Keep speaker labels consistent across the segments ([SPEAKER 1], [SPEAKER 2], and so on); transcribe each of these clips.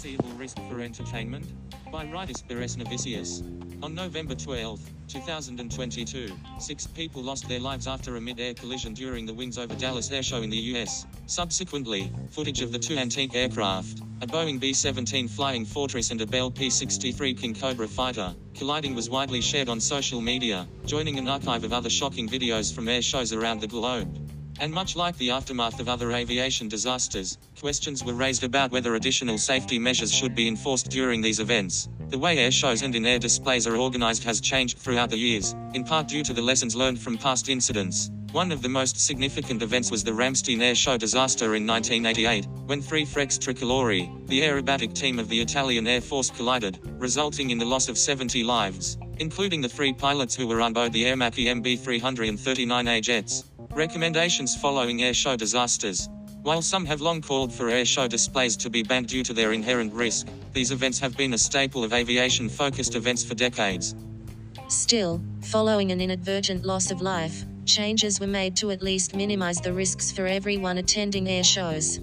[SPEAKER 1] foreseeable risk for entertainment? By Rytis Beresnevicius. On November 12, 2022, six people lost their lives after a mid-air collision during the Wings over Dallas Air Show in the US. Subsequently, footage of the two antique aircraft, a Boeing B-17 Flying Fortress and a Bell P-63 Kingcobra fighter, colliding was widely shared on social media, joining an archive of other shocking videos from air shows around the globe. And much like the aftermath of other aviation disasters, questions were raised about whether additional safety measures should be enforced during these events. The way air shows and in-air displays are organized has changed throughout the years, in part due to the lessons learned from past incidents. One of the most significant events was the Ramstein Air Show disaster in 1988, when three Frecce Tricolori, the aerobatic team of the Italian Air Force collided, resulting in the loss of 70 lives, including the three pilots who were on board the Aermacchi MB339A jets. Recommendations following airshow disasters. While some have long called for airshow displays to be banned due to their inherent risk, these events have been a staple of aviation focused events for decades.
[SPEAKER 2] Still, following an inadvertent loss of life, changes were made to at least minimize the risks for everyone attending air shows.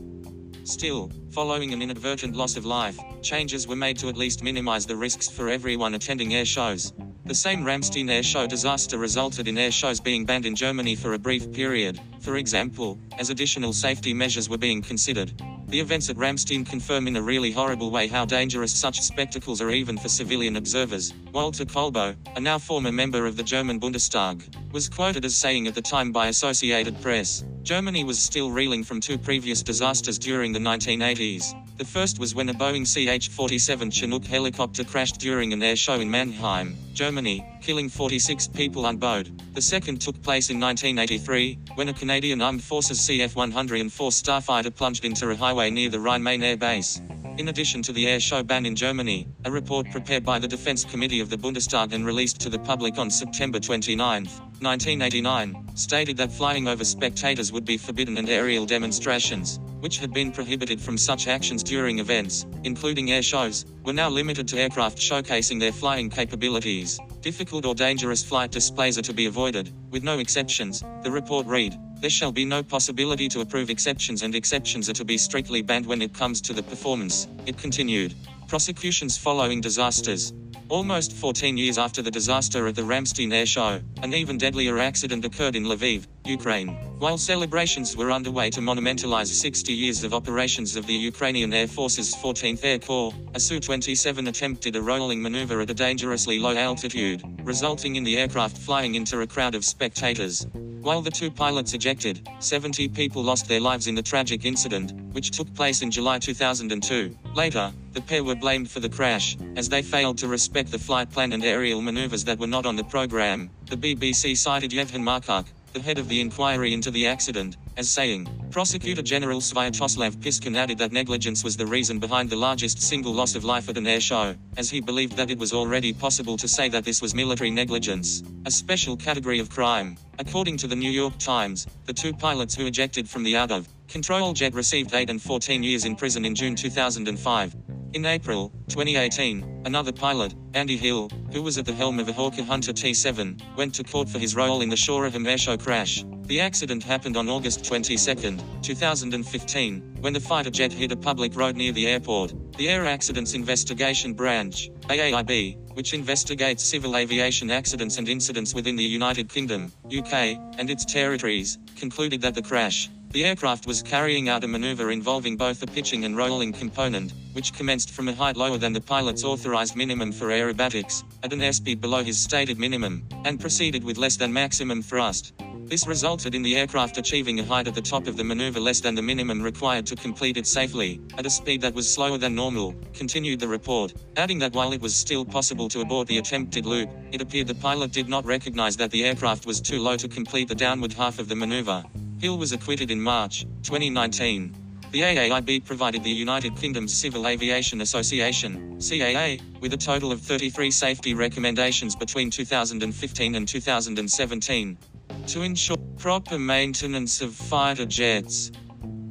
[SPEAKER 1] Still, following an inadvertent loss of life, changes were made to at least minimize the risks for everyone attending air shows. The same Ramstein air show disaster resulted in air shows being banned in Germany for a brief period, for example, as additional safety measures were being considered. The events at Ramstein confirm in a really horrible way how dangerous such spectacles are even for civilian observers. Walter Kolbow, a now former member of the German Bundestag, was quoted as saying at the time by Associated Press, Germany was still reeling from two previous disasters during the 1980s. The first was when a Boeing CH-47 Chinook helicopter crashed during an air show in Mannheim, Germany, killing 46 people on board. The second took place in 1983, when a Canadian Armed Forces CF-104 starfighter plunged into a highway near the Rhein-Main Air Base. In addition to the air show ban in Germany, a report prepared by the Defense Committee of the Bundestag and released to the public on September 29, 1989, stated that flying over spectators would be forbidden and aerial demonstrations, which had been prohibited from such actions during events, including air shows, were now limited to aircraft showcasing their flying capabilities. Difficult or dangerous flight displays are to be avoided, with no exceptions, the report read. There shall be no possibility to approve exceptions and exceptions are to be strictly banned when it comes to the performance, it continued. Prosecutions following disasters. Almost 14 years after the disaster at the Ramstein Air Show, an even deadlier accident occurred in Lviv, Ukraine. While celebrations were underway to monumentalize 60 years of operations of the Ukrainian Air Force's 14th Air Corps, a Su-27 attempted a rolling maneuver at a dangerously low altitude, resulting in the aircraft flying into a crowd of spectators. While the two pilots ejected, 70 people lost their lives in the tragic incident, which took place in July 2002. Later, the pair were blamed for the crash, as they failed to respect the flight plan and aerial maneuvers that were not on the program. The BBC cited Yevhen Marchuk, the head of the inquiry into the accident, as saying, Prosecutor General Sviatoslav Piskun added that negligence was the reason behind the largest single loss of life at an air show, as he believed that it was already possible to say that this was military negligence, a special category of crime. According to the New York Times, the two pilots who ejected from the out of control jet received 8 and 14 years in prison in June 2005. In April 2018, another pilot, Andy Hill, who was at the helm of a Hawker Hunter T7, went to court for his role in the Shoreham airshow crash. The accident happened on August 22, 2015, when the fighter jet hit a public road near the airport. The Air Accidents Investigation Branch, AAIB, which investigates civil aviation accidents and incidents within the United Kingdom, UK, and its territories, concluded that the crash, the aircraft was carrying out a maneuver involving both a pitching and rolling component, which commenced from a height lower than the pilot's authorized minimum for aerobatics, at an airspeed below his stated minimum, and proceeded with less than maximum thrust. This resulted in the aircraft achieving a height at the top of the maneuver less than the minimum required to complete it safely, at a speed that was slower than normal, continued the report, adding that while it was still possible to abort the attempted loop, it appeared the pilot did not recognize that the aircraft was too low to complete the downward half of the maneuver. Hill was acquitted in March 2019. The AAIB provided the United Kingdom's Civil Aviation Association, CAA, with a total of 33 safety recommendations between 2015 and 2017 to ensure proper maintenance of fighter jets.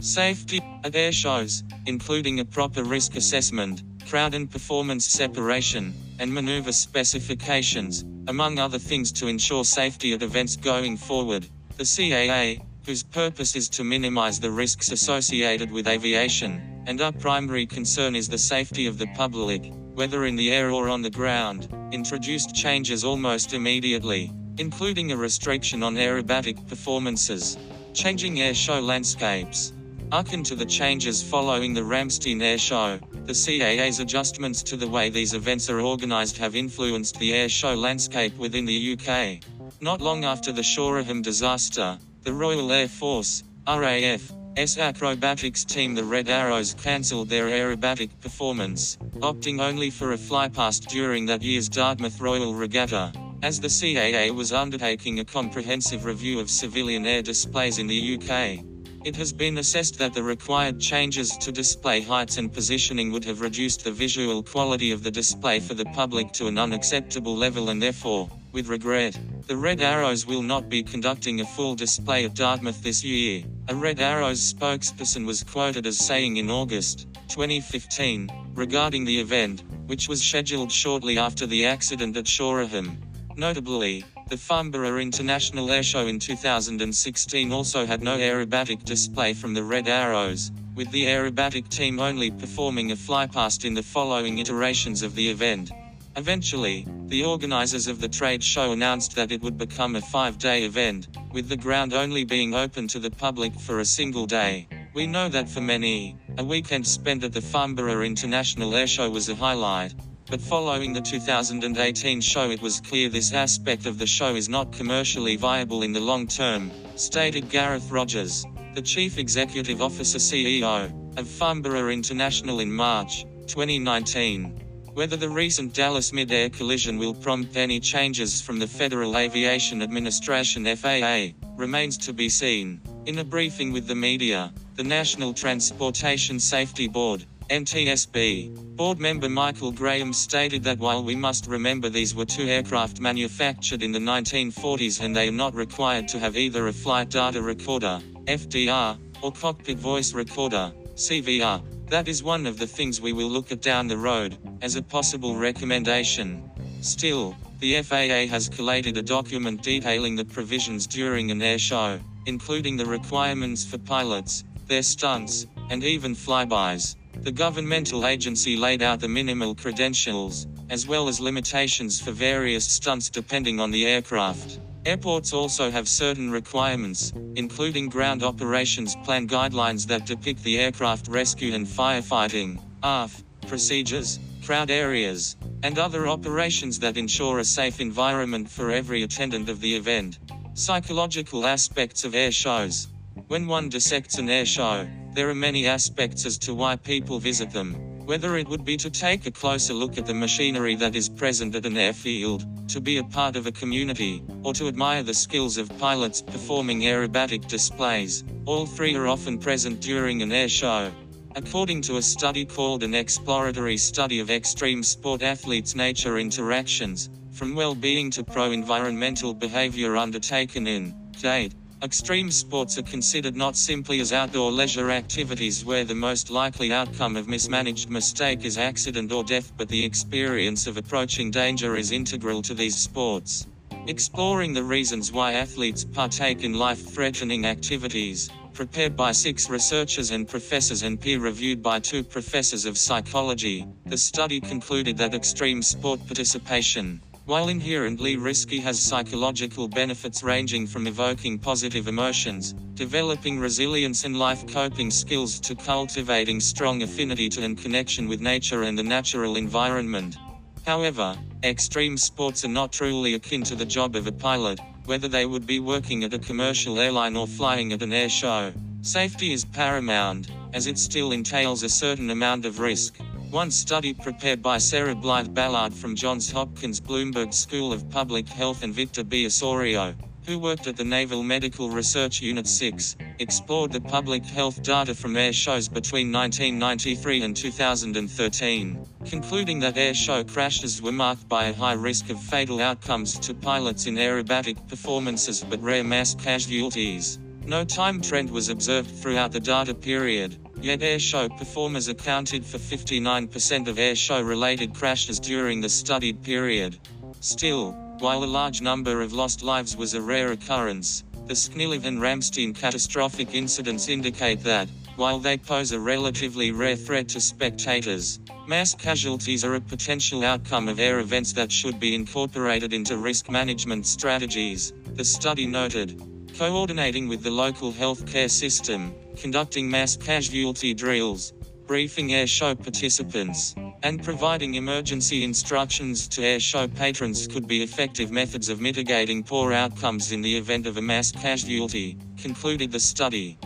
[SPEAKER 1] Safety at air shows, including a proper risk assessment, crowd and performance separation, and maneuver specifications, among other things to ensure safety at events going forward. The CAA, whose purpose is to minimize the risks associated with aviation, and our primary concern is the safety of the public, whether in the air or on the ground, introduced changes almost immediately, including a restriction on aerobatic performances, changing air show landscapes. Akin to the changes following the Ramstein Air Show, the CAA's adjustments to the way these events are organized have influenced the air show landscape within the UK. Not long after the Shoreham disaster, the Royal Air Force, RAF, S acrobatics team the Red Arrows cancelled their aerobatic performance, opting only for a flypast during that year's Dartmouth Royal Regatta, as the CAA was undertaking a comprehensive review of civilian air displays in the UK. It has been assessed that the required changes to display heights and positioning would have reduced the visual quality of the display for the public to an unacceptable level and therefore, with regret, the Red Arrows will not be conducting a full display at Dartmouth this year. A Red Arrows spokesperson was quoted as saying in August 2015, regarding the event, which was scheduled shortly after the accident at Shoreham. Notably, the Farnborough International Airshow in 2016 also had no aerobatic display from the Red Arrows, with the aerobatic team only performing a flypast in the following iterations of the event. Eventually, the organizers of the trade show announced that it would become a five day event, with the ground only being open to the public for a single day. We know that for many, a weekend spent at the Farnborough International Airshow was a highlight, but following the 2018 show it was clear this aspect of the show is not commercially viable in the long term, stated Gareth Rogers, the Chief Executive Officer CEO of Farnborough International in March 2019. Whether the recent Dallas mid-air collision will prompt any changes from the Federal Aviation Administration FAA remains to be seen. In a briefing with the media, the National Transportation Safety Board NTSB. Board member Michael Graham stated that while we must remember these were two aircraft manufactured in the 1940s and they are not required to have either a flight data recorder, FDR, or cockpit voice recorder, CVR, that is one of the things we will look at down the road, as a possible recommendation. Still, the FAA has collated a document detailing the provisions during an air show, including the requirements for pilots, their stunts, and even flybys. The governmental agency laid out the minimal credentials, as well as limitations for various stunts depending on the aircraft. Airports also have certain requirements, including ground operations plan guidelines that depict the aircraft rescue and firefighting, ARF, procedures, crowd areas, and other operations that ensure a safe environment for every attendant of the event. Psychological aspects of air shows. When one dissects an air show, there are many aspects as to why people visit them. Whether it would be to take a closer look at the machinery that is present at an airfield, to be a part of a community, or to admire the skills of pilots performing aerobatic displays, all three are often present during an air show. According to a study called an exploratory study of extreme sport athletes' nature interactions, from well being to pro environmental behavior undertaken in date, Extreme sports are considered not simply as outdoor leisure activities where the most likely outcome of mismanaged mistake is accident or death, but the experience of approaching danger is integral to these sports. Exploring the reasons why athletes partake in life threatening activities, prepared by six researchers and professors and peer reviewed by two professors of psychology, the study concluded that extreme sport participation while inherently risky has psychological benefits ranging from evoking positive emotions, developing resilience and life coping skills to cultivating strong affinity to and connection with nature and the natural environment. However, extreme sports are not truly akin to the job of a pilot, whether they would be working at a commercial airline or flying at an air show. Safety is paramount, as it still entails a certain amount of risk. One study prepared by Sarah Blythe Ballard from Johns Hopkins Bloomberg School of Public Health and Victor B. Osorio, who worked at the Naval Medical Research Unit 6, explored the public health data from air shows between 1993 and 2013, concluding that air show crashes were marked by a high risk of fatal outcomes to pilots in aerobatic performances but rare mass casualties. No time trend was observed throughout the data period, Yet airshow performers accounted for 59% of airshow related crashes during the studied period. Still, while a large number of lost lives was a rare occurrence, the Sknyliv and Ramstein catastrophic incidents indicate that, while they pose a relatively rare threat to spectators. Mass casualties are a potential outcome of air events that should be incorporated into risk management strategies, the study noted. Coordinating with the local healthcare system, conducting mass casualty drills, briefing airshow participants, and providing emergency instructions to airshow patrons could be effective methods of mitigating poor outcomes in the event of a mass casualty, concluded the study.